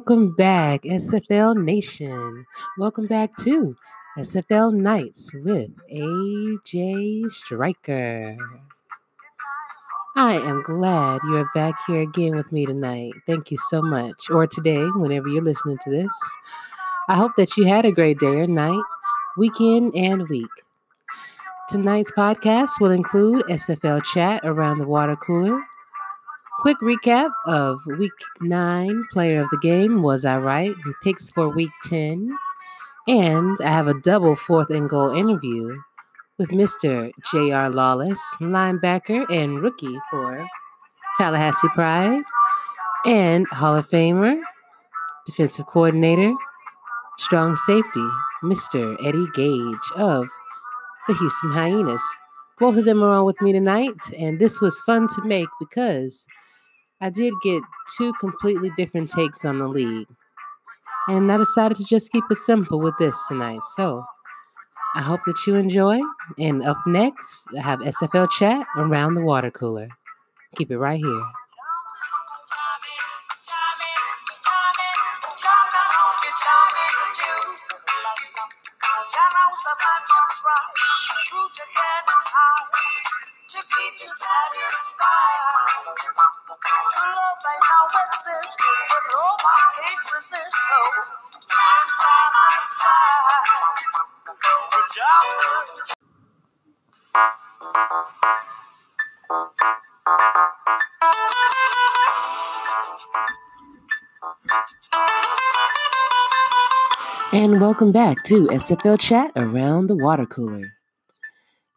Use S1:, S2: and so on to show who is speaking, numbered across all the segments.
S1: Welcome back, SFL Nation. Welcome back to SFL Nights with AJ Striker. I am glad you're back here again with me tonight. Thank you so much. Or today, whenever you're listening to this. I hope that you had a great day or night, weekend, and week. Tonight's podcast will include SFL chat around the water cooler, quick recap of week nine player of the game, was I right? And picks for week 10. And I have a double fourth and goal interview with Mr. J.R. Lawless, linebacker and rookie for Tallahassee Pride, and Hall of Famer, defensive coordinator, strong safety, Mr. Eddie Gauge of the Houston Hyenas. Both of them are on with me tonight, and this was fun to make because I did get two completely different takes on the league. And I decided to just keep it simple with this tonight. So I hope that you enjoy. And up next, I have SFL chat around the water cooler. Keep it right here. Welcome back to SFL Chat Around the Water Cooler.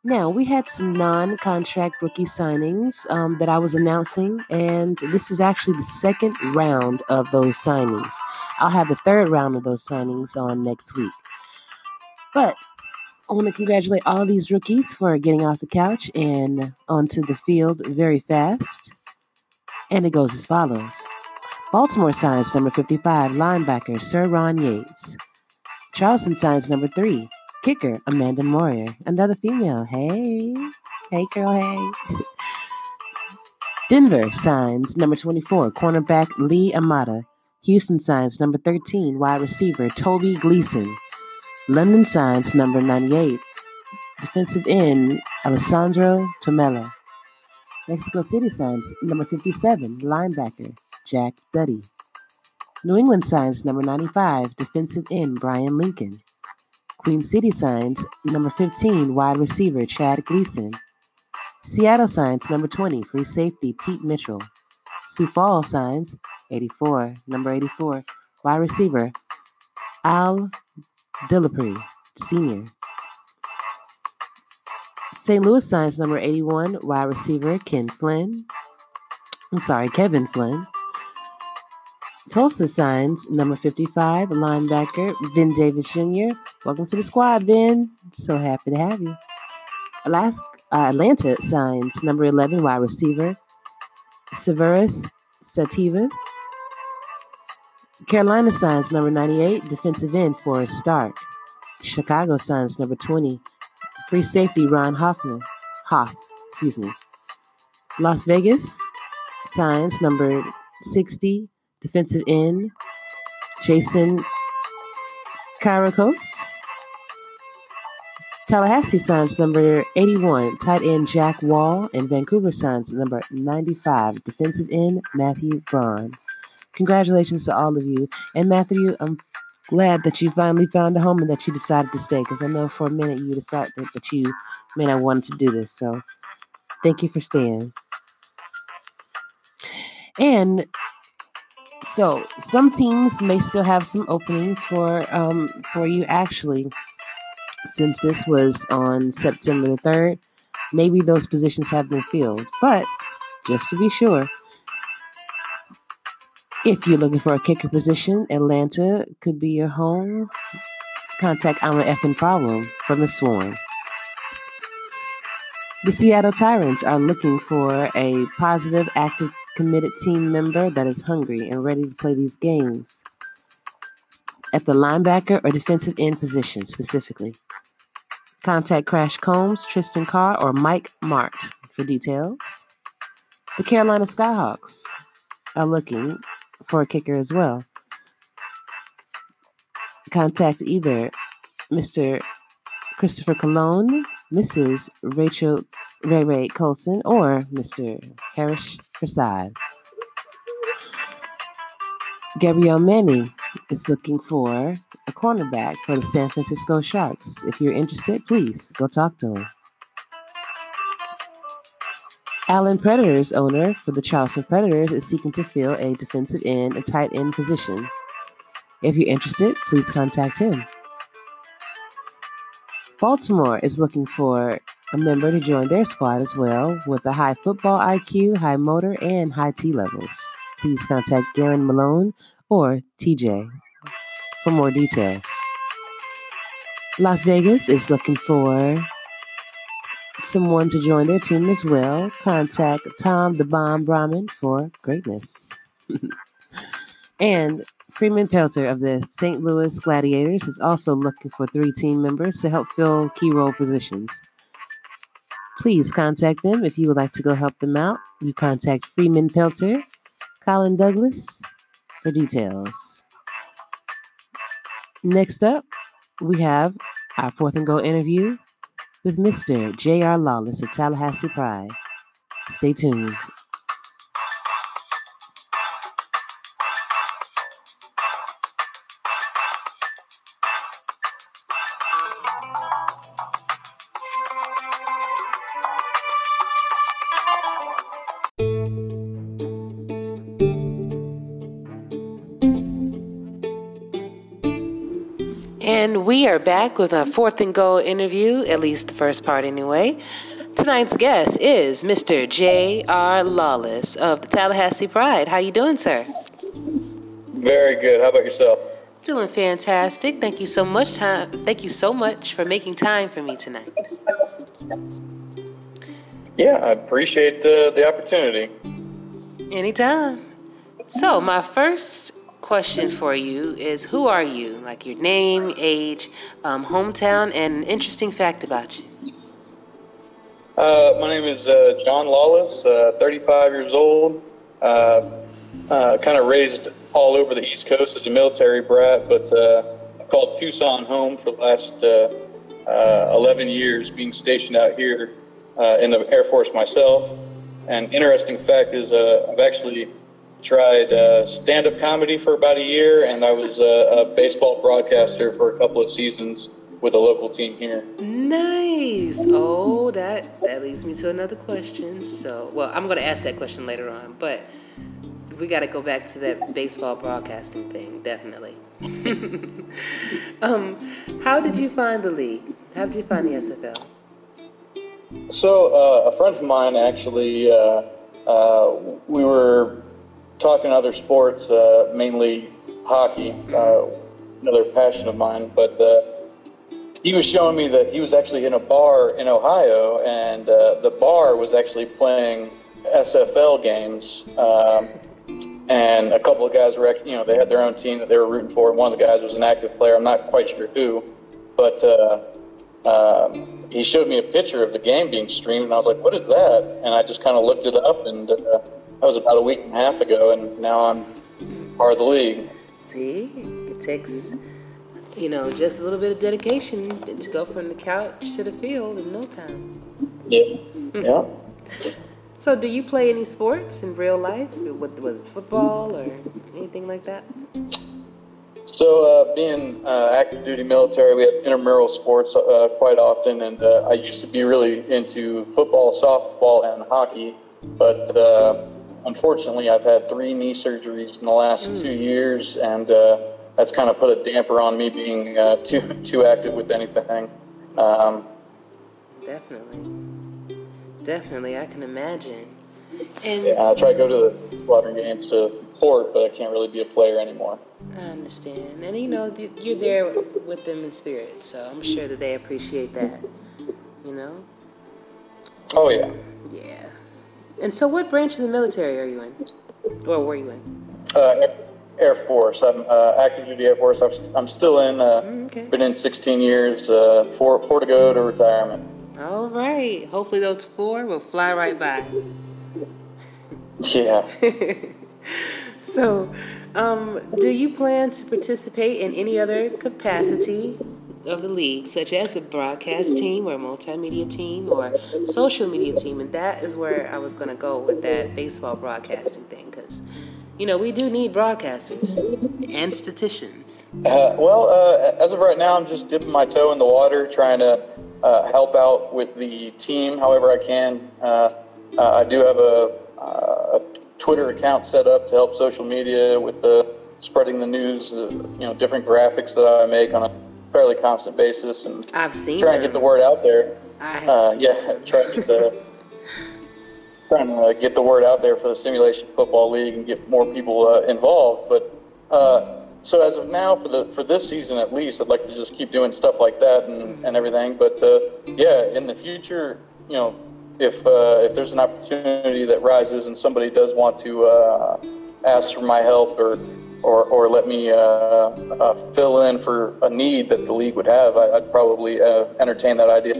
S1: Now, we had some non contract rookie signings um, that I was announcing, and this is actually the second round of those signings. I'll have the third round of those signings on next week. But I want to congratulate all these rookies for getting off the couch and onto the field very fast. And it goes as follows Baltimore signs number 55, linebacker Sir Ron Yates. Charleston signs number three, kicker Amanda Moyer. Another female. Hey. Hey, girl, hey. Denver signs number 24, cornerback Lee Amata. Houston signs number 13, wide receiver Toby Gleason. London signs number 98, defensive end Alessandro Tomella. Mexico City signs number 57, linebacker Jack Duddy. New England signs number 95, defensive end Brian Lincoln. Queen City signs number 15, wide receiver Chad Gleason. Seattle signs number 20, free safety Pete Mitchell. Sioux Falls signs 84, number 84, wide receiver Al Dillapre, senior. St. Louis signs number 81, wide receiver Ken Flynn. I'm sorry, Kevin Flynn. Tulsa signs number 55, linebacker Vin Davis Jr. Welcome to the squad, Vin. So happy to have you. Alaska, uh, Atlanta signs number 11, wide receiver Severus Sativas. Carolina signs number 98, defensive end Forrest Stark. Chicago signs number 20, free safety Ron Hoffman. Hoff, excuse me. Las Vegas signs number 60, defensive end Jason Karakos. Tallahassee signs number 81, tight end Jack Wall, and Vancouver signs number 95, defensive end Matthew Braun. Congratulations to all of you. And Matthew, I'm glad that you finally found a home and that you decided to stay because I know for a minute you decided that you may not want to do this. So thank you for staying. And so some teams may still have some openings for um, for you actually. Since this was on September the third, maybe those positions have been filled. But just to be sure, if you're looking for a kicker position, Atlanta could be your home. Contact I'm an effing problem from the Swarm. The Seattle Tyrants are looking for a positive, active, committed team member that is hungry and ready to play these games at the linebacker or defensive end position specifically. Contact Crash Combs, Tristan Carr, or Mike Mart for details. The Carolina Skyhawks are looking for a kicker as well. Contact either Mr. Christopher Cologne, Mrs. Rachel Ray Ray Colson, or Mr. Harish Prasad. Gabrielle Manning is looking for a cornerback for the San Francisco Sharks. If you're interested, please go talk to him. Allen Predators owner for the Charleston Predators is seeking to fill a defensive end and tight end position. If you're interested, please contact him. Baltimore is looking for a member to join their squad as well with a high football IQ, high motor, and high T levels. Please contact Garen Malone or TJ for more details. Las Vegas is looking for someone to join their team as well, contact Tom the Bomb Brahmin for greatness. and Freeman Pelter of the St. Louis Gladiators is also looking for three team members to help fill key role positions. Please contact them if you would like to go help them out. You contact Freeman Pelter, Colin Douglas for details. Next up, we have our fourth and go interview with Mr. J.R. Lawless of Tallahassee Pride. Stay tuned. Are back with our fourth and goal interview, at least the first part anyway. Tonight's guest is Mr. J.R. Lawless of the Tallahassee Pride. How you doing, sir?
S2: Very good. How about yourself?
S1: Doing fantastic. Thank you so much time. Thank you so much for making time for me tonight.
S2: Yeah, I appreciate uh, the opportunity.
S1: Anytime. So, my first question for you is who are you? Like your name, age, um, hometown, and an interesting fact about you.
S2: Uh, my name is uh, John Lawless, uh, 35 years old. Uh, uh, kind of raised all over the East Coast as a military brat, but uh, I called Tucson home for the last 11 years, being stationed out here in the Air Force myself. And interesting fact is, I've actually tried uh, stand up comedy for about a year, and I was a, a, baseball broadcaster for a couple of seasons with a local team here.
S1: Nice. Oh, that, that leads me to another question. So, well, I'm going to ask that question later on, but we got to go back to that baseball broadcasting thing, definitely. um, how did you find the league? How did you find the SFL?
S2: So, uh, a friend of mine actually, uh, uh, we were talking other sports, uh, mainly hockey, uh, another passion of mine. But uh, he was showing me that he was actually in a bar in Ohio, and uh, the bar was actually playing SFL games. Um, and a couple of guys were, you know, they had their own team that they were rooting for. One of the guys was an active player. I'm not quite sure who, but uh, um, he showed me a picture of the game being streamed, and I was like, "What is that?" And I just kind of looked it up, and uh, that was about a week and a half ago, and now I'm part of the league.
S1: See, it takes, you know, just a little bit of dedication to go from the couch to the field in no time.
S2: Yeah. Yeah.
S1: So, do you play any sports in real life? What was it, football or anything like that?
S2: So, uh, being uh, active duty military, we have intramural sports uh, quite often, and uh, I used to be really into football, softball, and hockey. But uh, unfortunately, I've had three knee surgeries in the last mm. two years, and uh, that's kind of put a damper on me being uh, too too active with anything. Um,
S1: definitely, definitely, I can imagine. And
S2: yeah, I try to go to the squadron games to support, but I can't really be a player anymore.
S1: I understand, and you know you're there with them in spirit, so I'm sure that they appreciate that. You know.
S2: Oh yeah.
S1: Yeah. And so, what branch of the military are you in, or were you in?
S2: Uh, Air Force. I'm uh, active duty Air Force. i am still in. Uh, mm, okay. Been in 16 years. Uh, four, four to go to retirement.
S1: All right. Hopefully, those four will fly right by.
S2: Yeah.
S1: so, um, do you plan to participate in any other capacity of the league, such as the broadcast team or multimedia team or social media team? And that is where I was going to go with that baseball broadcasting thing, because you know, we do need broadcasters and statisticians.
S2: Uh, well, uh, as of right now, I'm just dipping my toe in the water, trying to uh, help out with the team however I can. Uh, uh, I do have a, uh, a, Twitter account set up to help social media with the spreading the news, you know, different graphics that I make on a fairly constant basis, and
S1: I've seen
S2: trying to get the word out there.
S1: I
S2: yeah, trying to get the trying to get the word out there for the Simulation Football League and get more people uh, involved. But uh, so as of now, for the for this season at least, I'd like to just keep doing stuff like that and, and everything. But uh, yeah, in the future, you know, if uh, if there's an opportunity that rises and somebody does want to uh, ask for my help or or, or let me uh, fill in for a need that the league would have, I, would probably entertain that idea.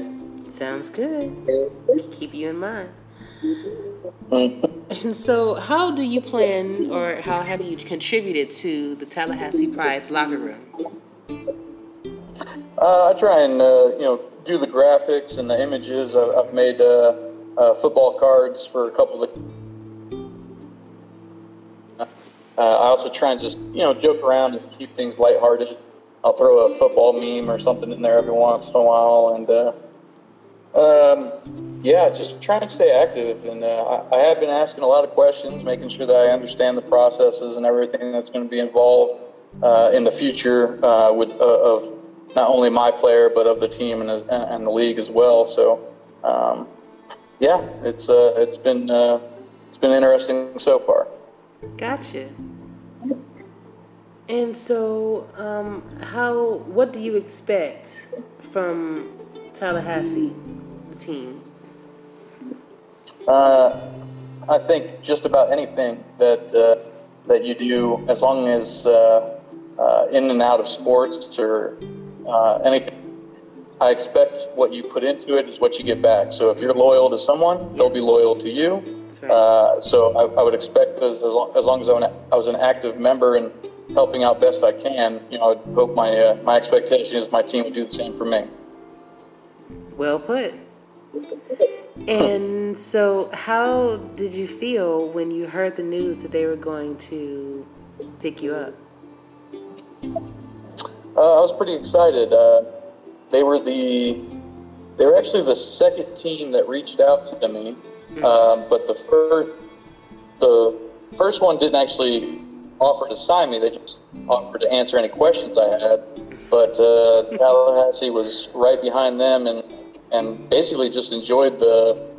S1: Sounds good. Keep you in mind. And so, how do you plan, or how have you contributed to the Tallahassee Pride's locker room?
S2: Uh, I try and uh, you know do the graphics and the images. I've, I've made uh, uh football cards for a couple of. Uh, I also try and just you know joke around and keep things lighthearted. I'll throw a football meme or something in there every once in a while, and uh, um, yeah, just trying to stay active. And uh, I, I, have been asking a lot of questions, making sure that I understand the processes and everything that's going to be involved uh, in the future uh, with uh, of not only my player but of the team and, and the league as well. So, um, yeah, it's it's been it's been interesting so far.
S1: Gotcha. And so, um, how what do you expect from Tallahassee? the team?
S2: Uh, I think just about anything that uh, that you do, as long as uh, uh in and out of sports or uh, anything, I expect what you put into it is what you get back. So if you're loyal to someone, they'll be loyal to you. Uh, so I, I, would expect as, as long, as, long as I was an active member and helping out best I can, you know, I would hope my my expectation is my team would do the same for me.
S1: Well put. And so, how did you feel when you heard the news that they were going to pick you up?
S2: Uh, I was pretty excited. Uh, they were the they were actually the second team that reached out to me, mm-hmm. uh, but the first the first one didn't actually offer to sign me. They just offered to answer any questions I had. But uh, Tallahassee was right behind them, and and basically just enjoyed the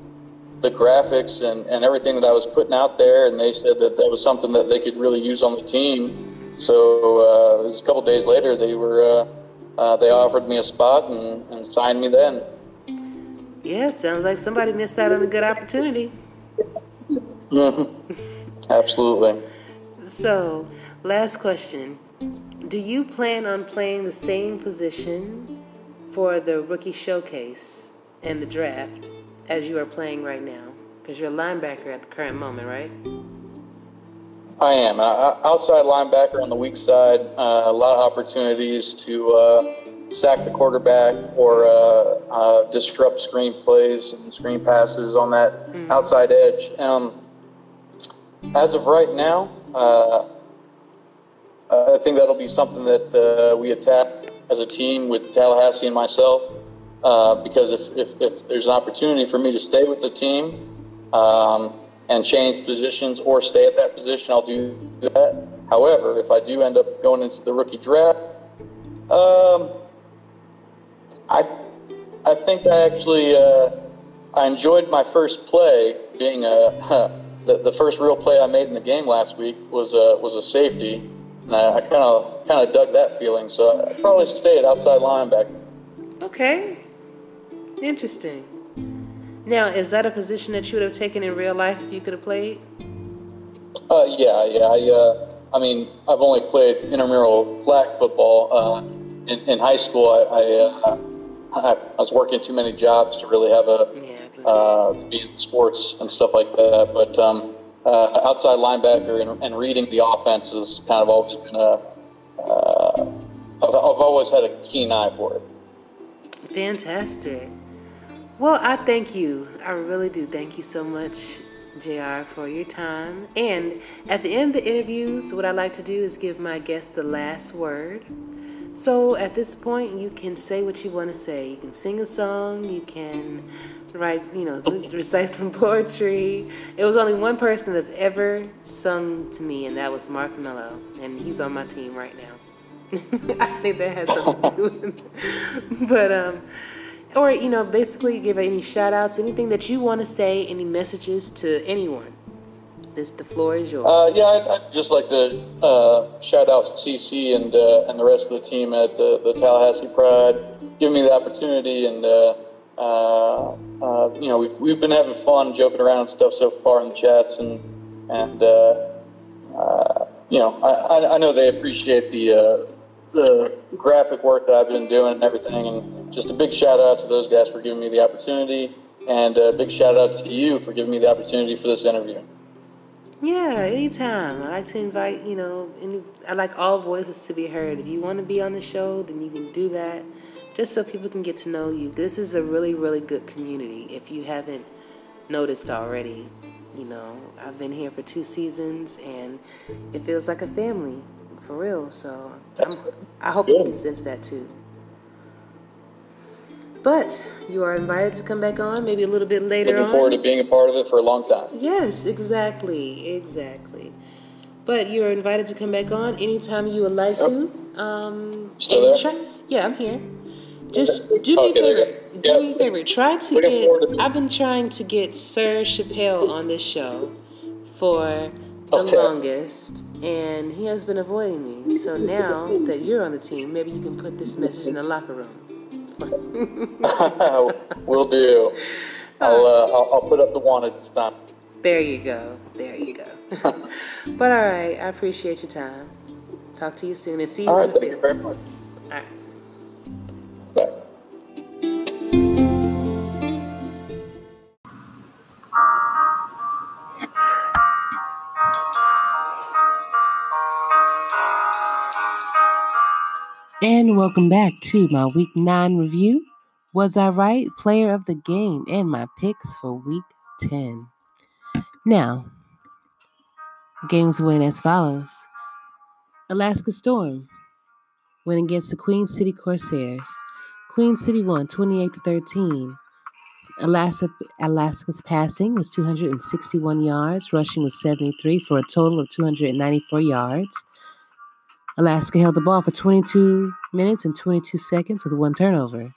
S2: the graphics and, and everything that I was putting out there. And they said that that was something that they could really use on the team. So uh, it was a couple days later, they were uh, uh, they offered me a spot and, and signed me then.
S1: Yeah, sounds like somebody missed out on a good opportunity.
S2: Mm-hmm. Absolutely.
S1: So, last question. Do you plan on playing the same position for the rookie showcase and the draft as you are playing right now? Because you're a linebacker at the current moment, right?
S2: I am. Uh, outside linebacker on the weak side, uh, a lot of opportunities to uh, sack the quarterback or uh, uh, disrupt screen plays and screen passes on that mm-hmm. outside edge. Um, as of right now, uh, I think that'll be something that we attack as a team with Tallahassee and myself. Uh, because if, if, if, there's an opportunity for me to stay with the team um, and change positions or stay at that position, I'll do that. However, if I do end up going into the rookie draft, um, I I think I actually uh, I enjoyed my first play being a the, the first real play I made in the game last week was a was a safety and I kind of kind of dug that feeling. So I probably stay at outside linebacker.
S1: Okay, interesting. Now, is that a position that you would have taken in real life if you could have played?
S2: Uh, yeah, yeah. I, uh, I mean, I've only played intramural flag football. Uh, in, in high school, I, I, uh, I, I, was working too many jobs to really have a yeah, uh, to be in sports and stuff like that. But um, uh, outside linebacker and, and, reading the offense has kind of always been a. Uh, I've, I've always had a keen eye for it.
S1: Fantastic. Well, I thank you. I really do. Thank you so much, JR, for your time. And at the end of the interviews, what I like to do is give my guests the last word. So at this point, you can say what you want to say. You can sing a song, you can write, you know, recite some poetry. It was only one person that's ever sung to me, and that was Mark Mello, and he's on my team right now. I think that has something to do with it. But, um, or, you know, basically give any shout outs, anything that you want to say, any messages to anyone. This, the floor is yours.
S2: Uh, yeah, I'd, I'd, just like to uh, shout out CC and uh, and the rest of the team at the, the Tallahassee Pride, giving me the opportunity and uh, uh, uh, you know we've we've been having fun joking around and stuff so far in the chats and and you know I, I know they appreciate the the graphic work that I've been doing and everything. And just a big shout out to those guys for giving me the opportunity, and a big shout out to you for giving me the opportunity for this interview.
S1: Yeah, anytime. I like to invite, you know, any, I like all voices to be heard. If you want to be on the show, then you can do that just so people can get to know you. This is a really, really good community if you haven't noticed already. You know, I've been here for two seasons and it feels like a family for real. So I'm, i hope you can sense that too. But you are invited to come back on maybe a little bit later
S2: Looking
S1: on.
S2: forward to being a part of it for a long time.
S1: Yes, exactly, exactly. But you are invited to come back on anytime you would like yep. to. Um,
S2: Still there?
S1: Try, yeah, I'm here. Just do me a favor. Do yep. me a favor. Try to Looking get. To I've been trying to get Sir Chappelle on this show for the okay. longest, and he has been avoiding me. So now that you're on the team, maybe you can put this message in the locker room.
S2: Will do. I'll, uh, I'll, I'll put up the wanted stamp.
S1: There you go. There you go. but all right, I appreciate your time. Talk to you soon and see you
S2: all
S1: right,
S2: the field. Very much.
S1: All right. And welcome back to my week nine review. Was I right? Player of the game and my picks for week 10. Now, games went as follows Alaska Storm went against the Queen City Corsairs. Queen City won 28 to 13. Alaska, Alaska's passing was 261 yards, rushing was 73 for a total of 294 yards. Alaska held the ball for 22 minutes and 22 seconds with one turnover.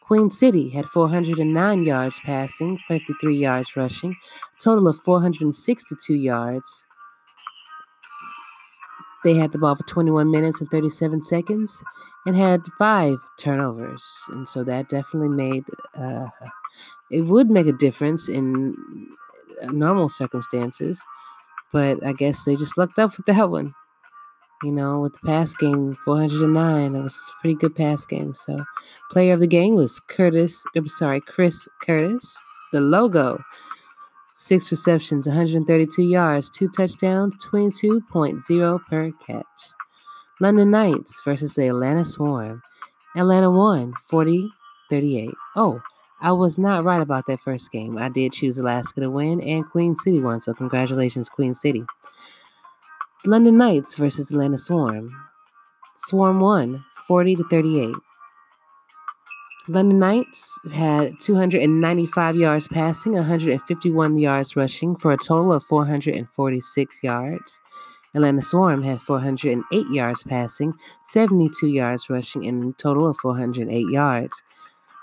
S1: Queen City had 409 yards passing, 53 yards rushing, a total of 462 yards. They had the ball for 21 minutes and 37 seconds and had five turnovers. And so that definitely made, uh, it would make a difference in normal circumstances. But I guess they just lucked up with that one you know, with the pass game, 409. That was a pretty good pass game. So, player of the game was Curtis, I'm sorry, Chris Curtis. The logo, six receptions, 132 yards, two touchdowns, 22.0 per catch. London Knights versus the Atlanta Swarm. Atlanta won 40 38. Oh, I was not right about that first game. I did choose Alaska to win, and Queen City won. So, congratulations, Queen City. London Knights versus Atlanta Swarm. Swarm won 40 to 38. London Knights had 295 yards passing, 151 yards rushing for a total of 446 yards. Atlanta Swarm had 408 yards passing, 72 yards rushing, and a total of 408 yards.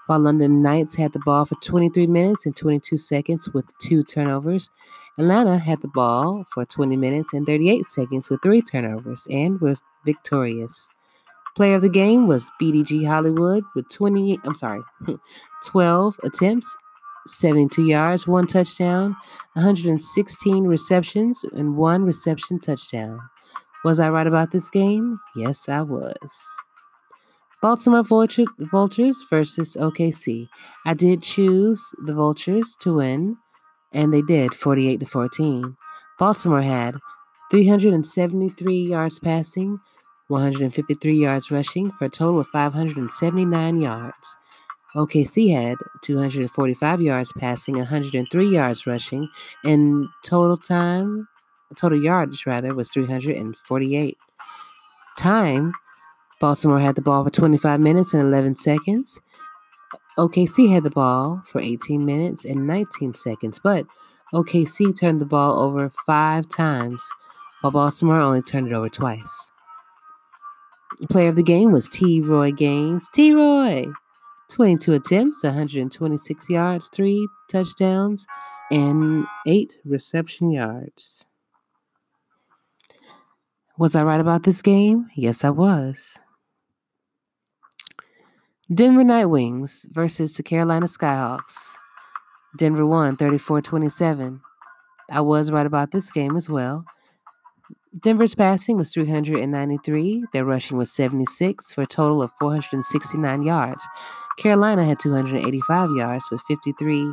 S1: While London Knights had the ball for 23 minutes and 22 seconds with two turnovers, Atlanta had the ball for 20 minutes and 38 seconds with three turnovers and was victorious. Player of the game was BDG Hollywood with 20, I'm sorry, 12 attempts, 72 yards, one touchdown, 116 receptions, and one reception touchdown. Was I right about this game? Yes, I was. Baltimore Vultures versus OKC. I did choose the Vultures to win and they did 48 to 14. Baltimore had 373 yards passing, 153 yards rushing for a total of 579 yards. OKC had 245 yards passing, 103 yards rushing, and total time, total yardage rather, was 348. Time, Baltimore had the ball for 25 minutes and 11 seconds. OKC had the ball for 18 minutes and 19 seconds, but OKC turned the ball over five times, while Baltimore only turned it over twice. The Player of the game was T. Roy Gaines. T. Roy, 22 attempts, 126 yards, three touchdowns, and eight reception yards. Was I right about this game? Yes, I was. Denver Nightwings versus the Carolina Skyhawks. Denver won 34 27. I was right about this game as well. Denver's passing was 393. Their rushing was 76 for a total of 469 yards. Carolina had 285 yards with 53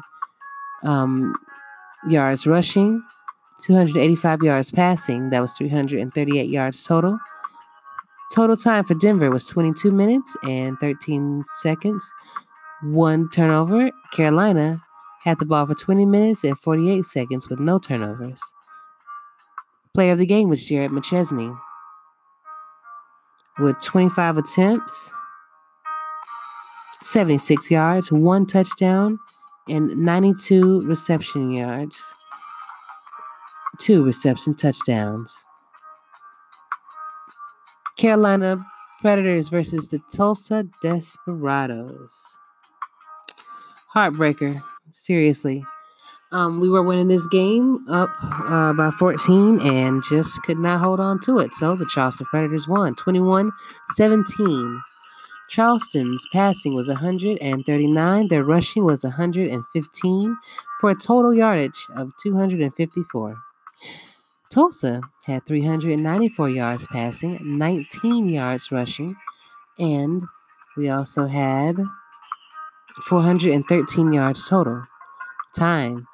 S1: um, yards rushing, 285 yards passing. That was 338 yards total. Total time for Denver was 22 minutes and 13 seconds. One turnover. Carolina had the ball for 20 minutes and 48 seconds with no turnovers. Player of the game was Jared McChesney with 25 attempts, 76 yards, one touchdown, and 92 reception yards, two reception touchdowns. Carolina Predators versus the Tulsa Desperados. Heartbreaker, seriously. Um, we were winning this game up uh, by 14 and just could not hold on to it. So the Charleston Predators won 21 17. Charleston's passing was 139, their rushing was 115 for a total yardage of 254. Tulsa had 394 yards passing, 19 yards rushing, and we also had 413 yards total. Time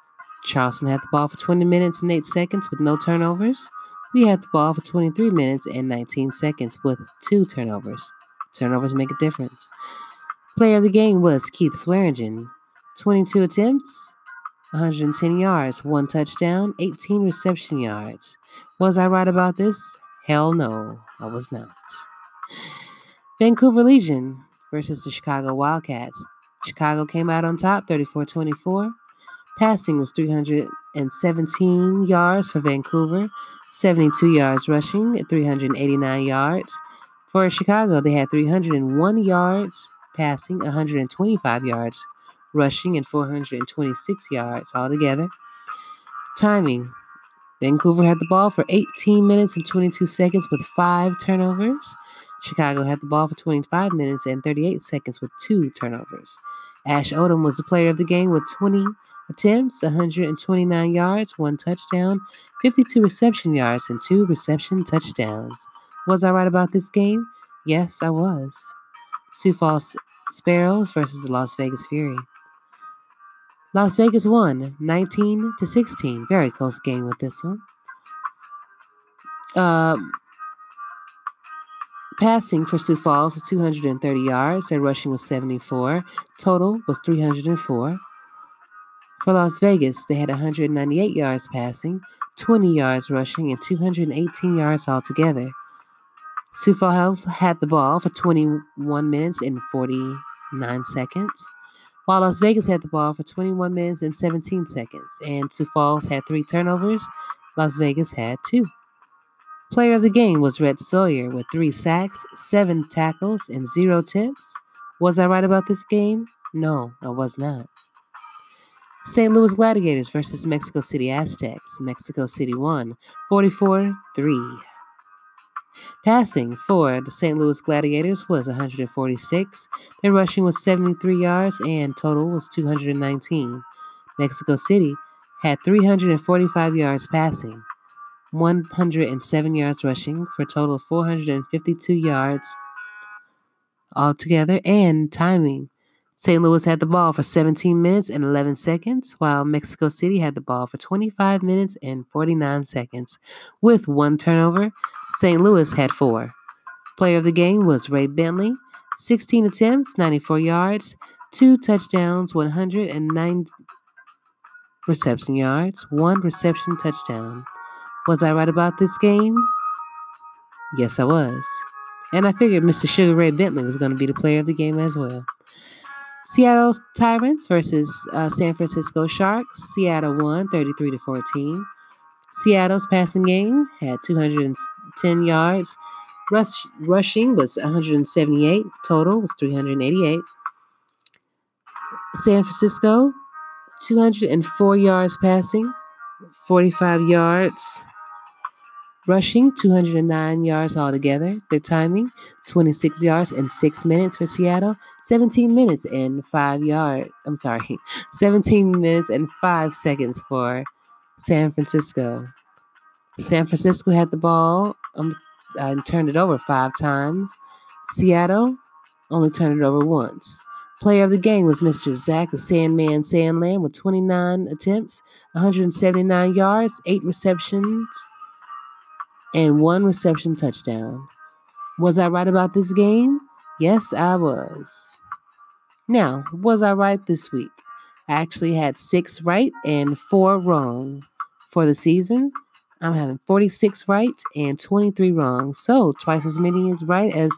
S1: Charleston had the ball for 20 minutes and 8 seconds with no turnovers. We had the ball for 23 minutes and 19 seconds with two turnovers. Turnovers make a difference. Player of the game was Keith Swearingen. 22 attempts, 110 yards, one touchdown, 18 reception yards. Was I right about this? Hell no, I was not. Vancouver Legion versus the Chicago Wildcats. Chicago came out on top 34 24. Passing was 317 yards for Vancouver, 72 yards rushing, 389 yards. For Chicago, they had 301 yards passing, 125 yards rushing, and 426 yards altogether. Timing Vancouver had the ball for 18 minutes and 22 seconds with five turnovers. Chicago had the ball for 25 minutes and 38 seconds with two turnovers. Ash Odom was the player of the game with 20 attempts, 129 yards, one touchdown, 52 reception yards, and two reception touchdowns. Was I right about this game? Yes, I was. Sioux Falls Sparrows versus the Las Vegas Fury. Las Vegas won 19 to 16. Very close game with this one. Um, passing for Sioux Falls was 230 yards. Their rushing was 74. Total was 304. For Las Vegas, they had 198 yards passing, 20 yards rushing, and 218 yards altogether. Sioux Falls had the ball for 21 minutes and 49 seconds, while Las Vegas had the ball for 21 minutes and 17 seconds, and Sioux Falls had three turnovers. Las Vegas had two. Player of the game was Red Sawyer with three sacks, seven tackles, and zero tips. Was I right about this game? No, I was not. St. Louis Gladiators versus Mexico City Aztecs. Mexico City won 44 3. Passing for the St. Louis Gladiators was 146. Their rushing was 73 yards and total was 219. Mexico City had 345 yards passing, 107 yards rushing for a total of 452 yards altogether and timing St. Louis had the ball for 17 minutes and 11 seconds, while Mexico City had the ball for 25 minutes and 49 seconds. With one turnover, St. Louis had four. Player of the game was Ray Bentley, 16 attempts, 94 yards, two touchdowns, 109 reception yards, one reception touchdown. Was I right about this game? Yes, I was. And I figured Mr. Sugar Ray Bentley was going to be the player of the game as well. Seattle Tyrants versus uh, San Francisco Sharks. Seattle won 33 to 14. Seattle's passing game had 210 yards. Rush, rushing was 178. Total was 388. San Francisco, 204 yards passing, 45 yards rushing, 209 yards altogether. Their timing, 26 yards and 6 minutes for Seattle. 17 minutes and five yards. I'm sorry, 17 minutes and five seconds for San Francisco. San Francisco had the ball um, and turned it over five times. Seattle only turned it over once. Player of the game was Mr. Zach the Sandman Sandland with 29 attempts, 179 yards, eight receptions, and one reception touchdown. Was I right about this game? Yes, I was. Now, was I right this week? I actually had six right and four wrong for the season. I'm having 46 right and 23 wrong. So twice as many as right as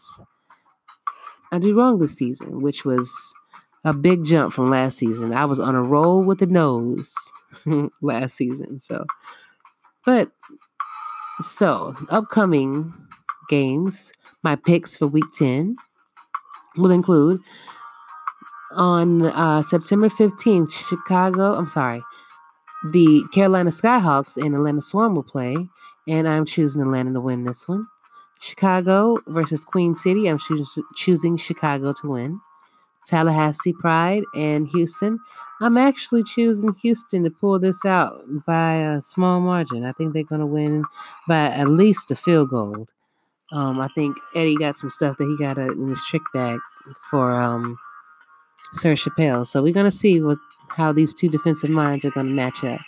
S1: I do wrong this season, which was a big jump from last season. I was on a roll with the nose last season. So, but so upcoming games, my picks for week 10 will include on uh, September 15th, Chicago, I'm sorry, the Carolina Skyhawks and Atlanta Swarm will play, and I'm choosing Atlanta to win this one. Chicago versus Queen City, I'm choos- choosing Chicago to win. Tallahassee Pride and Houston, I'm actually choosing Houston to pull this out by a small margin. I think they're going to win by at least a field goal. Um, I think Eddie got some stuff that he got in his trick bag for um, Sir Chappelle. So we're going to see what how these two defensive minds are going to match up.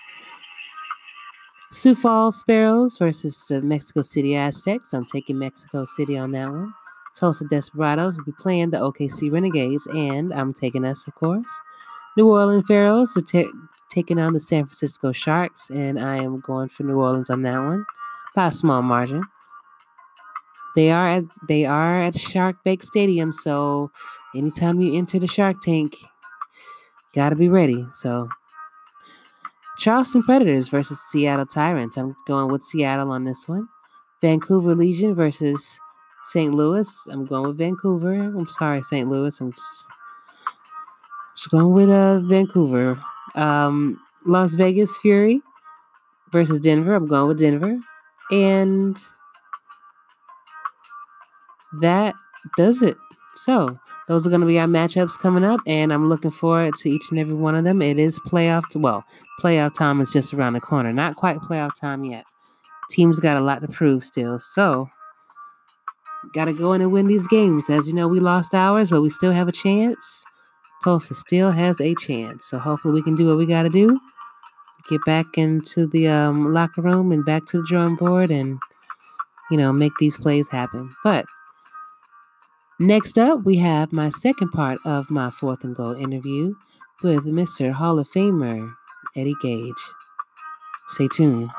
S1: Sioux Falls Sparrows versus the Mexico City Aztecs. I'm taking Mexico City on that one. Tulsa Desperados will be playing the OKC Renegades, and I'm taking us, of course. New Orleans Pharaohs are t- taking on the San Francisco Sharks, and I am going for New Orleans on that one by a small margin. They are at they are at Shark Bake Stadium, so anytime you enter the Shark Tank, gotta be ready. So Charleston Predators versus Seattle Tyrants. I'm going with Seattle on this one. Vancouver Legion versus St. Louis. I'm going with Vancouver. I'm sorry, St. Louis. I'm just, just going with uh, Vancouver. Um, Las Vegas Fury versus Denver. I'm going with Denver. And that does it. So those are going to be our matchups coming up, and I'm looking forward to each and every one of them. It is playoff. Well, playoff time is just around the corner. Not quite playoff time yet. Teams got a lot to prove still. So got to go in and win these games. As you know, we lost ours, but we still have a chance. Tulsa still has a chance. So hopefully we can do what we got to do. Get back into the um, locker room and back to the drawing board and, you know, make these plays happen. But Next up, we have my second part of my fourth and goal interview with Mr. Hall of Famer Eddie Gauge. Stay tuned.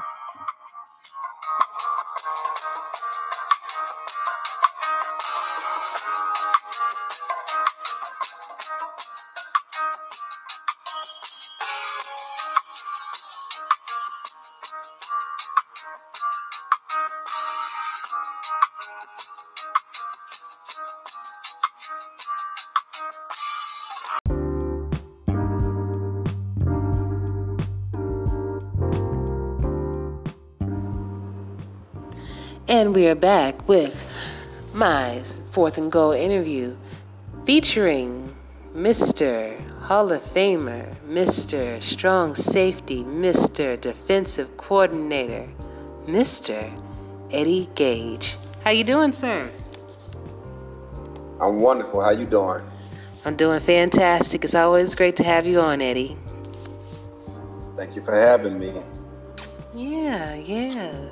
S1: And we are back with my fourth and goal interview featuring Mr. Hall of Famer, Mr. Strong Safety, Mr. Defensive Coordinator, Mr. Eddie Gauge. How you doing, sir?
S3: I'm wonderful. How you doing?
S1: I'm doing fantastic. It's always great to have you on, Eddie.
S3: Thank you for having me.
S1: Yeah, yeah.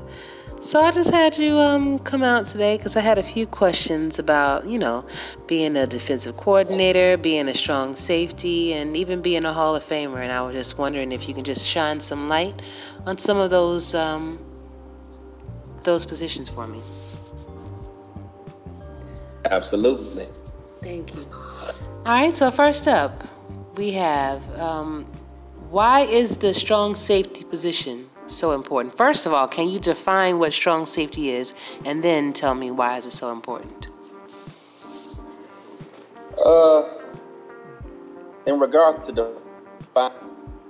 S1: So I just had you um, come out today because I had a few questions about, you know, being a defensive coordinator, being a strong safety, and even being a Hall of Famer. And I was just wondering if you can just shine some light on some of those um, those positions for me.
S3: Absolutely.
S1: Thank you. All right. So first up, we have um, why is the strong safety position so important? First of all, can you define what strong safety is and then tell me why is it so important?
S3: Uh, in regards to the,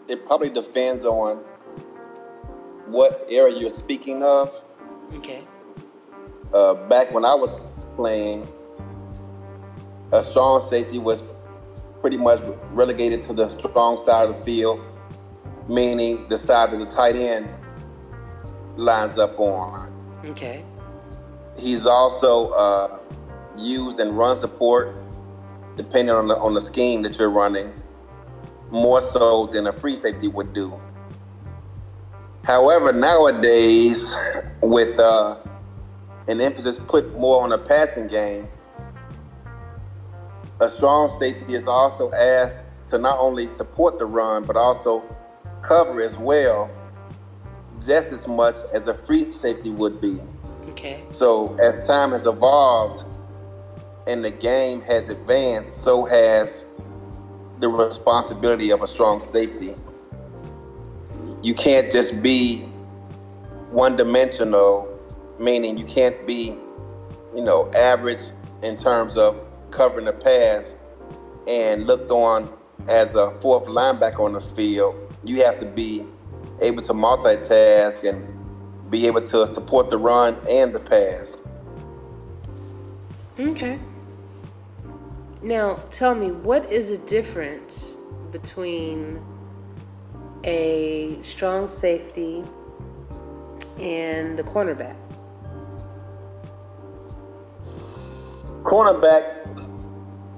S3: it probably depends on what area you're speaking of.
S1: Okay.
S3: Uh, back when I was playing, a strong safety was pretty much relegated to the strong side of the field meaning the side that the tight end lines up on.
S1: Okay.
S3: He's also uh, used in run support, depending on the on the scheme that you're running, more so than a free safety would do. However, nowadays, with uh, an emphasis put more on the passing game, a strong safety is also asked to not only support the run, but also cover as well, just as much as a free safety would be.
S1: Okay.
S3: So as time has evolved and the game has advanced, so has the responsibility of a strong safety. You can't just be one dimensional, meaning you can't be, you know, average in terms of covering the pass and looked on as a fourth linebacker on the field you have to be able to multitask and be able to support the run and the pass.
S1: Okay. Now, tell me, what is the difference between a strong safety and the cornerback?
S3: Cornerbacks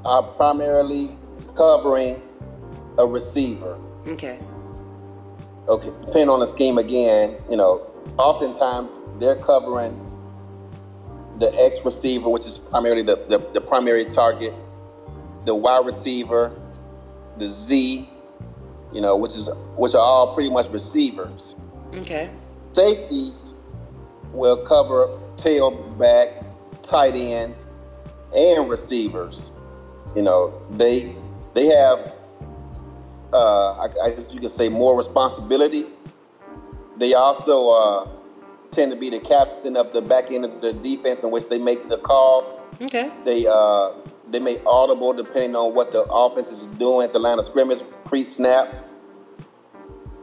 S3: are primarily covering a receiver.
S1: Okay
S3: okay, depending on the scheme again, you know, oftentimes they're covering the X receiver, which is primarily the, the, the primary target, the Y receiver, the Z, you know, which is which are all pretty much receivers.
S1: Okay.
S3: Safeties will cover tailback, tight ends, and receivers. You know, they they have uh, I, I, guess you could say, more responsibility. They also uh, tend to be the captain of the back end of the defense in which they make the call.
S1: Okay.
S3: They uh, they make audible depending on what the offense is doing at the line of scrimmage pre-snap.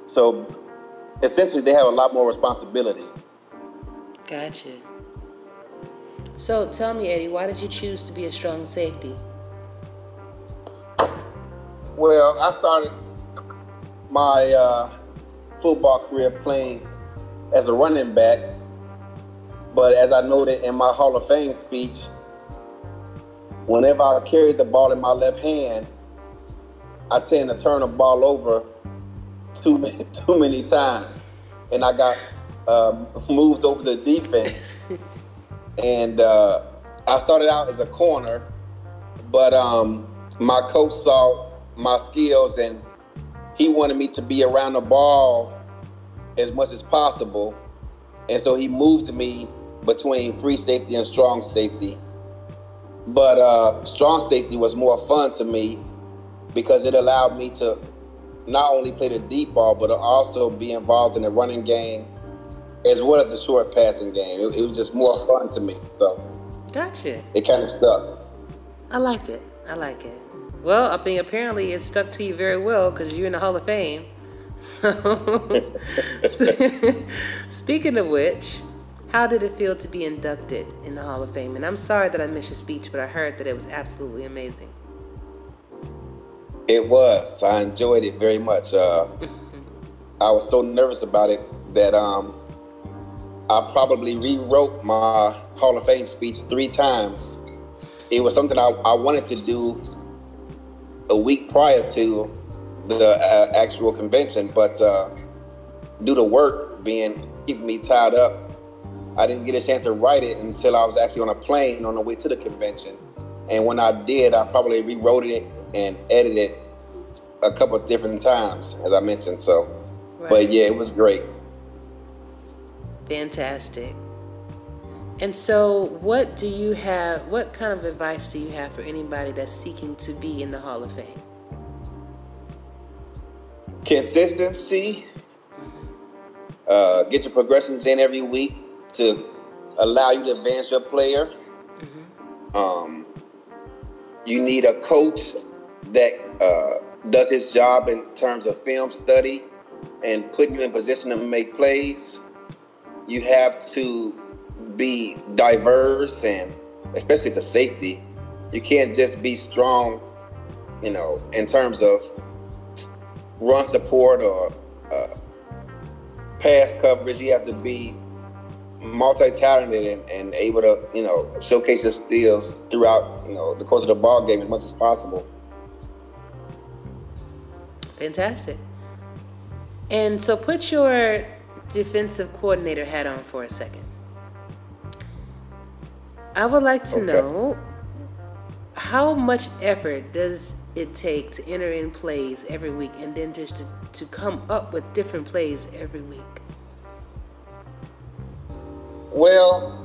S3: So essentially, they have a lot more responsibility.
S1: Gotcha. So tell me, Eddie, why did you choose to be a strong safety?
S3: Well, I started my uh, football career playing as a running back, but as I noted in my Hall of Fame speech, whenever I carried the ball in my left hand, I tend to turn the ball over too many, too many times, and I got uh, moved over the defense. and uh, I started out as a corner, but um, my coach saw my skills and he wanted me to be around the ball as much as possible. And so he moved me between free safety and strong safety. But uh, strong safety was more fun to me because it allowed me to not only play the deep ball, but also be involved in the running game as well as the short passing game. It, it was just more fun to me. So,
S1: gotcha.
S3: It kind of stuck.
S1: I like it. I like it. Well, I mean, apparently it stuck to you very well because you're in the Hall of Fame. So, speaking of which, how did it feel to be inducted in the Hall of Fame? And I'm sorry that I missed your speech, but I heard that it was absolutely amazing.
S3: It was. I enjoyed it very much. Uh, I was so nervous about it that um, I probably rewrote my Hall of Fame speech three times. It was something I, I wanted to do a week prior to the uh, actual convention, but uh, due to work being keeping me tied up, I didn't get a chance to write it until I was actually on a plane on the way to the convention. And when I did, I probably rewrote it and edited it a couple of different times, as I mentioned. So, right. but yeah, it was great.
S1: Fantastic. And so, what do you have? What kind of advice do you have for anybody that's seeking to be in the Hall of Fame?
S3: Consistency. Uh, get your progressions in every week to allow you to advance your player. Mm-hmm. Um, you need a coach that uh, does his job in terms of film study and putting you in position to make plays. You have to be diverse and especially as a safety, you can't just be strong, you know, in terms of run support or uh, pass coverage. You have to be multi-talented and, and able to, you know, showcase your skills throughout, you know, the course of the ball game as much as possible.
S1: Fantastic. And so put your defensive coordinator hat on for a second. I would like to okay. know how much effort does it take to enter in plays every week and then just to, to come up with different plays every week?
S3: Well,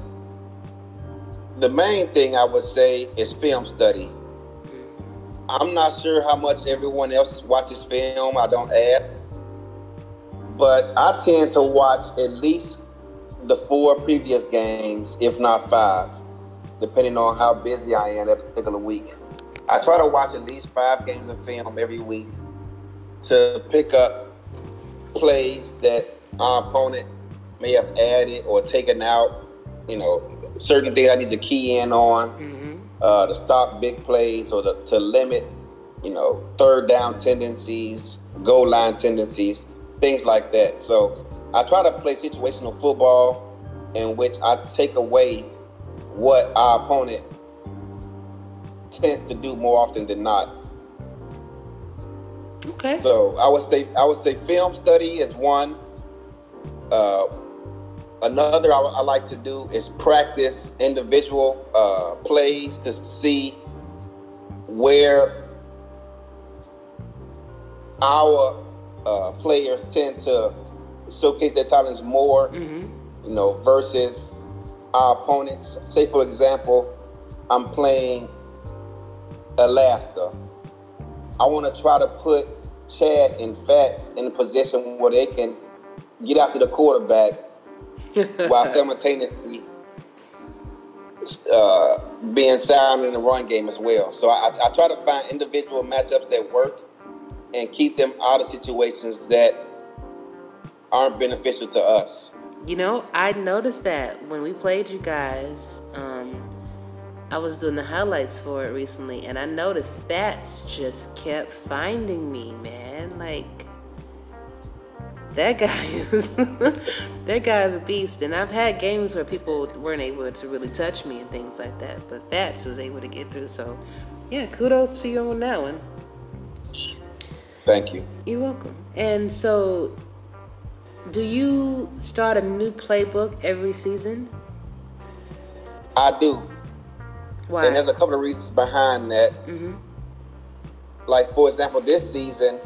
S3: the main thing I would say is film study. Mm-hmm. I'm not sure how much everyone else watches film. I don't add. But I tend to watch at least the four previous games, if not five depending on how busy I am that particular week. I try to watch at least five games of film every week to pick up plays that our opponent may have added or taken out. You know, certain things I need to key in on mm-hmm. uh, to stop big plays or to, to limit, you know, third down tendencies, goal line tendencies, things like that. So I try to play situational football in which I take away what our opponent tends to do more often than not.
S1: Okay.
S3: So I would say I would say film study is one. Uh, another I, I, like to do is practice individual uh, plays to see where our uh, players tend to showcase their talents more. Mm-hmm. You know, versus our opponents. Say, for example, I'm playing Alaska. I want to try to put Chad and Fats in a position where they can get after the quarterback while simultaneously uh, being sound in the run game as well. So I, I try to find individual matchups that work and keep them out of situations that aren't beneficial to us.
S1: You know, I noticed that when we played you guys, um, I was doing the highlights for it recently, and I noticed Spats just kept finding me, man. Like that guy is that guy's a beast. And I've had games where people weren't able to really touch me and things like that, but Spats was able to get through. So, yeah, kudos to you on that one.
S3: Thank you.
S1: You're welcome. And so do you start a new playbook every season?
S3: I do.
S1: Why?
S3: And there's a couple of reasons behind that. Mm-hmm. Like, for example, this season,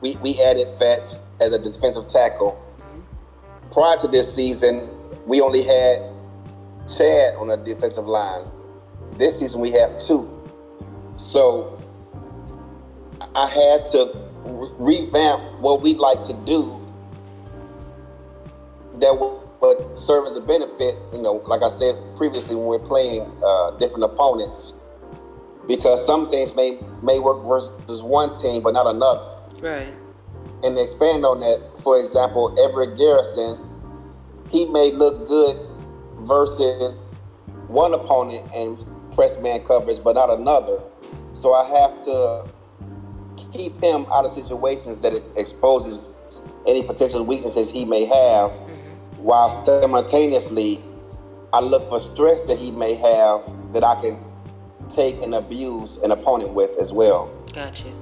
S3: we, we added Fats as a defensive tackle. Mm-hmm. Prior to this season, we only had Chad on the defensive line. This season, we have two. So I had to re- revamp what we like to do that would serve as a benefit, you know, like I said previously when we're playing uh, different opponents, because some things may may work versus one team but not another.
S1: Right.
S3: And to expand on that, for example, Everett Garrison, he may look good versus one opponent and press man coverage, but not another. So I have to keep him out of situations that it exposes any potential weaknesses he may have while simultaneously I look for stress that he may have that I can take and abuse an opponent with as well.
S1: Gotcha.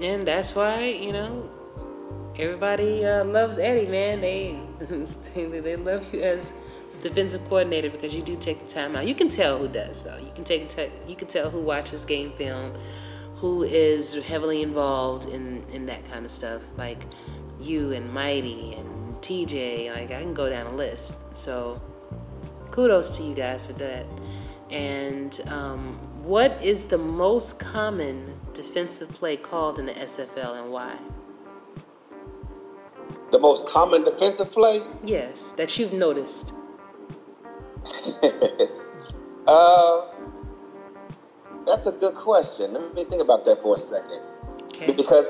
S1: And that's why, you know, everybody uh, loves Eddie, man. They, they love you as defensive coordinator because you do take the time out. You can tell who does though. You can take you can tell who watches game film, who is heavily involved in in that kind of stuff. Like you and Mighty and TJ. Like I can go down a list. So kudos to you guys for that. And um, what is the most common defensive play called in the SFL and why?
S3: The most common defensive play?
S1: Yes, that you've noticed.
S3: uh, that's a good question. Let me think about that for a second. Okay. Because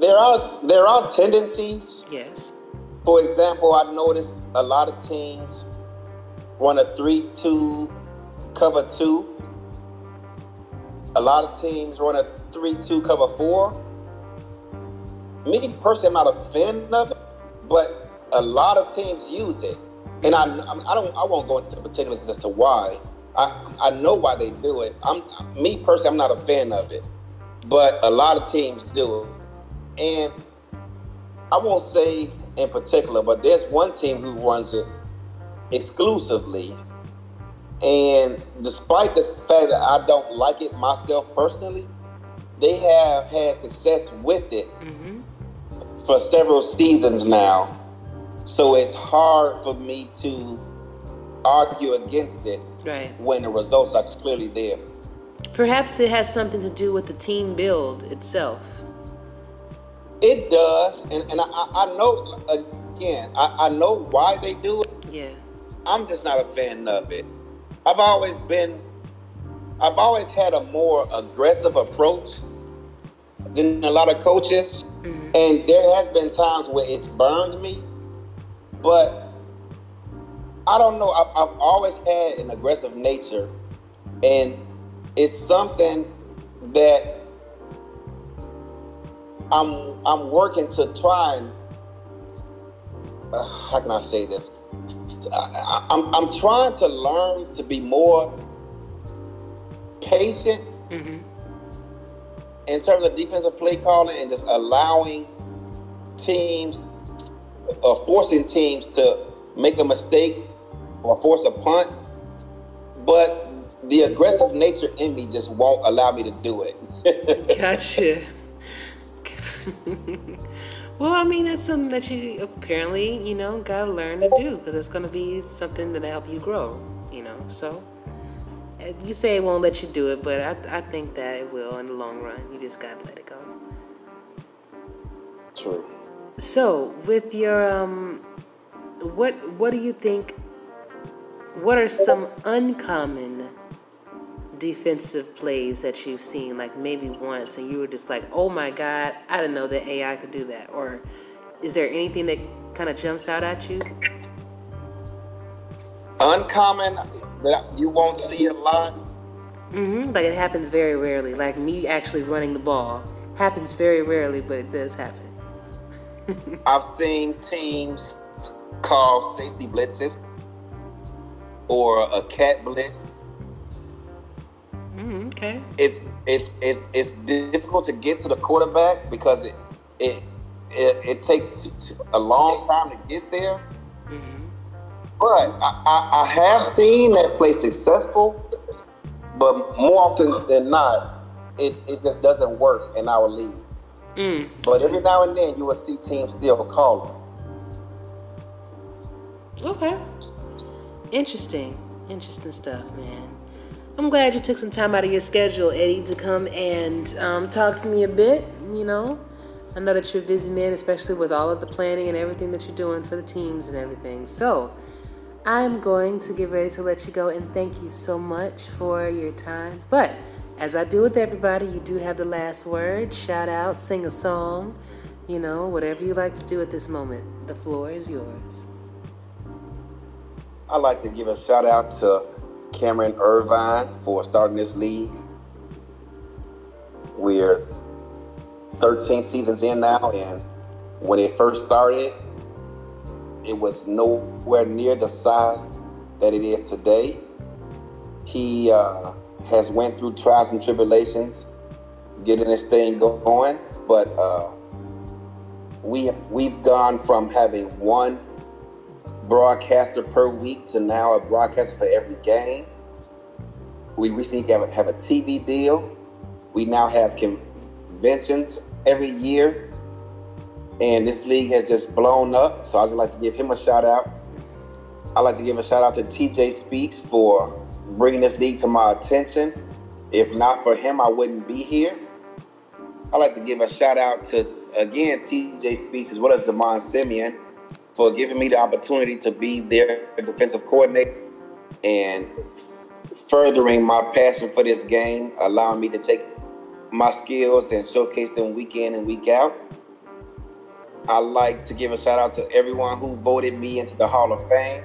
S3: there are there are tendencies.
S1: Yes.
S3: For example, I noticed a lot of teams run a three-two cover two. A lot of teams run a three-two cover four. Me personally, I'm not a fan of it, but a lot of teams use it, and I I don't I won't go into the particulars as to why. I I know why they do it. I'm me personally, I'm not a fan of it, but a lot of teams do it, and I won't say in particular, but there's one team who runs it exclusively. And despite the fact that I don't like it myself personally, they have had success with it mm-hmm. for several seasons now. So it's hard for me to argue against it
S1: right.
S3: when the results are clearly there.
S1: Perhaps it has something to do with the team build itself.
S3: It does, and, and I, I know again, I, I know why they do it.
S1: Yeah.
S3: I'm just not a fan of it. I've always been, I've always had a more aggressive approach than a lot of coaches, mm-hmm. and there has been times where it's burned me, but I don't know. I've, I've always had an aggressive nature, and it's something that I'm I'm working to try and uh, how can I say this? I, am I'm, I'm trying to learn to be more patient mm-hmm. in terms of defensive play calling and just allowing teams or forcing teams to make a mistake or force a punt. But the aggressive nature in me just won't allow me to do it.
S1: gotcha. well, I mean, that's something that you apparently, you know, gotta learn to do because it's gonna be something that'll help you grow, you know. So you say it won't let you do it, but I, I think that it will in the long run. You just gotta let it go.
S3: True.
S1: So, with your um, what what do you think? What are some uncommon defensive plays that you've seen, like maybe once, and you were just like, oh my God, I didn't know that AI could do that? Or is there anything that kind of jumps out at you?
S3: Uncommon that you won't see a lot?
S1: Mm-hmm. Like it happens very rarely. Like me actually running the ball happens very rarely, but it does happen.
S3: I've seen teams call safety blitzes or a cat blitz
S1: Mm, okay.
S3: It's it's it's it's difficult to get to the quarterback because it it it, it takes t- t- a long time to get there. Mm-hmm. But I, I, I have seen that play successful, but more often than not, it, it just doesn't work in our league. Mm. But every now and then, you will see teams still call
S1: them. Okay. Interesting. Interesting stuff, man. I'm glad you took some time out of your schedule, Eddie, to come and um, talk to me a bit. You know, I know that you're a busy man, especially with all of the planning and everything that you're doing for the teams and everything. So, I'm going to get ready to let you go and thank you so much for your time. But as I do with everybody, you do have the last word. Shout out, sing a song, you know, whatever you like to do at this moment. The floor is yours.
S3: I'd like to give a shout out to Cameron Irvine for starting this league. We're 13 seasons in now, and when it first started, it was nowhere near the size that it is today. He uh, has went through trials and tribulations, getting this thing going. But uh, we have we've gone from having one broadcaster per week to now a broadcaster for every game. We recently have a, have a TV deal. We now have conventions every year. And this league has just blown up. So I'd just like to give him a shout out. I'd like to give a shout out to TJ Speaks for bringing this league to my attention. If not for him, I wouldn't be here. I'd like to give a shout out to, again, TJ Speaks as well as Damon Simeon for giving me the opportunity to be their defensive coordinator and furthering my passion for this game, allowing me to take my skills and showcase them week in and week out. I like to give a shout out to everyone who voted me into the Hall of Fame.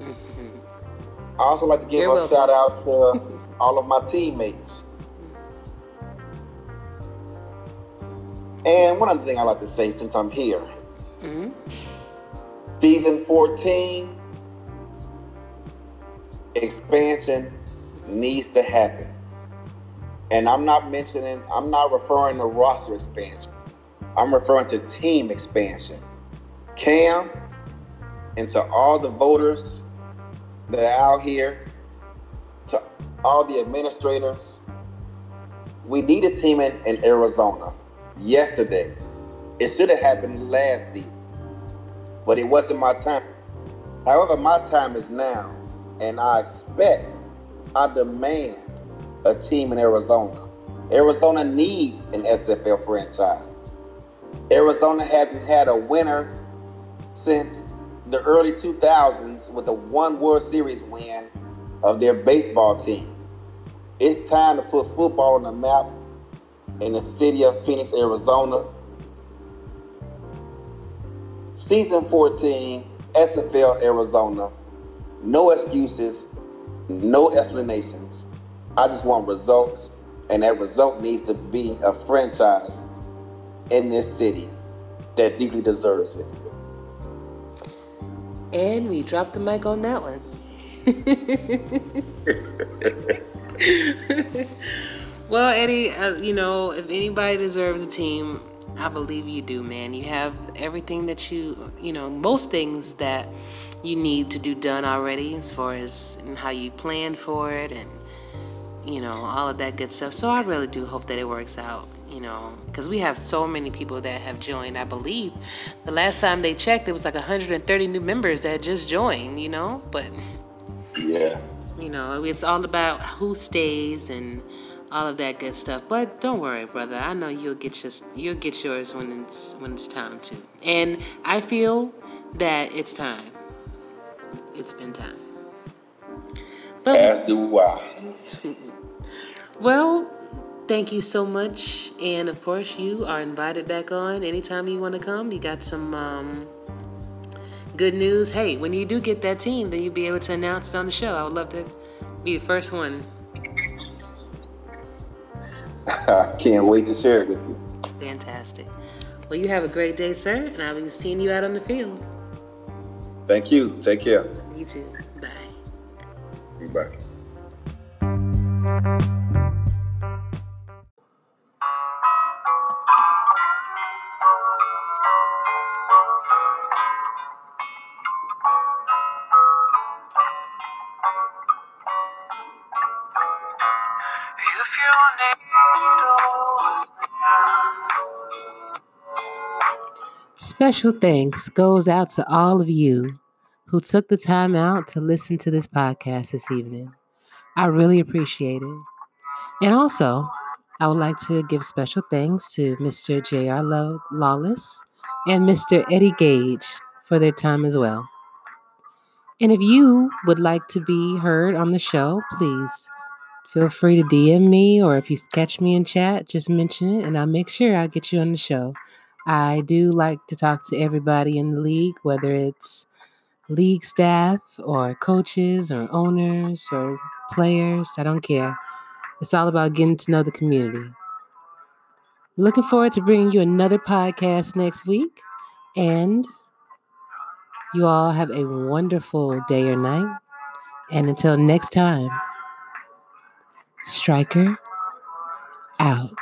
S3: I also like to give You're a welcome. shout out to all of my teammates. And one other thing I like to say since I'm here. Mm-hmm. Season 14, expansion needs to happen. And I'm not mentioning, I'm not referring to roster expansion. I'm referring to team expansion. Cam, and to all the voters that are out here, to all the administrators, we need a team in, in Arizona yesterday. It should have happened last season but it wasn't my time. However, my time is now, and I expect, I demand a team in Arizona. Arizona needs an SFL franchise. Arizona hasn't had a winner since the early 2000s with the one World Series win of their baseball team. It's time to put football on the map in the city of Phoenix, Arizona. Season 14, SFL Arizona. No excuses, no explanations. I just want results, and that result needs to be a franchise in this city that deeply deserves it.
S1: And we dropped the mic on that one. well, Eddie, uh, you know, if anybody deserves a team, I believe you do, man. You have everything that you, you know, most things that you need to do done already as far as how you plan for it and, you know, all of that good stuff. So I really do hope that it works out, you know, because we have so many people that have joined. I believe the last time they checked, it was like 130 new members that just joined, you know, but.
S3: Yeah.
S1: You know, it's all about who stays and all of that good stuff. But don't worry, brother. I know you'll get your you'll get yours when it's when it's time to. And I feel that it's time. It's been time.
S3: But, As do I.
S1: well, thank you so much. And of course, you are invited back on anytime you want to come. You got some um, good news. Hey, when you do get that team, then you'll be able to announce it on the show. I would love to be the first one
S3: I can't wait to share it with you.
S1: Fantastic. Well, you have a great day, sir, and I'll be seeing you out on the field.
S3: Thank you. Take care.
S1: You too. Bye.
S3: Bye.
S1: Special thanks goes out to all of you who took the time out to listen to this podcast this evening. I really appreciate it. And also, I would like to give special thanks to Mr. J.R. Lawless and Mr. Eddie Gauge for their time as well. And if you would like to be heard on the show, please feel free to DM me or if you catch me in chat, just mention it and I'll make sure I'll get you on the show. I do like to talk to everybody in the league, whether it's league staff or coaches or owners or players. I don't care. It's all about getting to know the community. Looking forward to bringing you another podcast next week. And you all have a wonderful day or night. And until next time, Striker out.